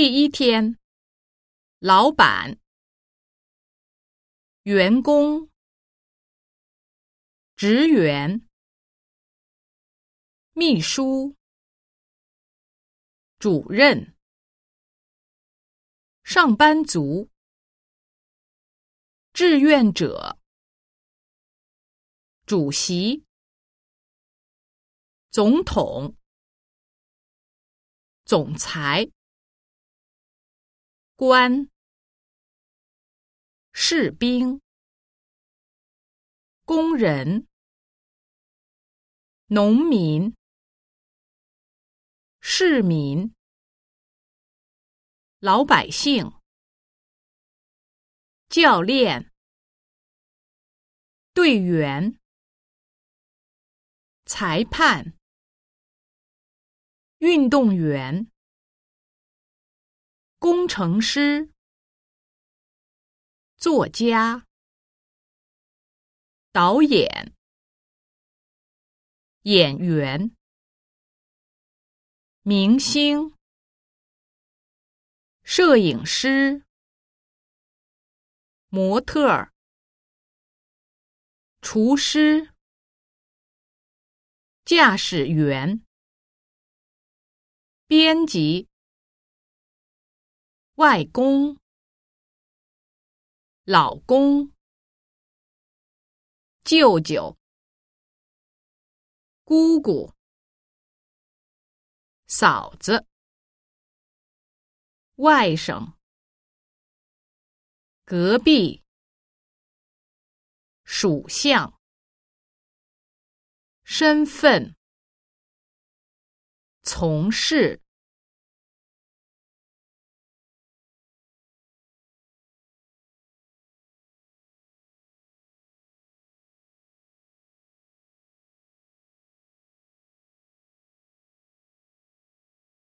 第一天，老板、员工、职员、秘书、主任、上班族、志愿者、主席、总统、总裁。官、士兵、工人、农民、市民、老百姓、教练、队员、裁判、运动员。工程师、作家、导演、演员、明星、摄影师、模特、厨师、驾驶员、编辑。外公、老公、舅舅、姑姑、嫂子、外甥、隔壁、属相、身份、从事。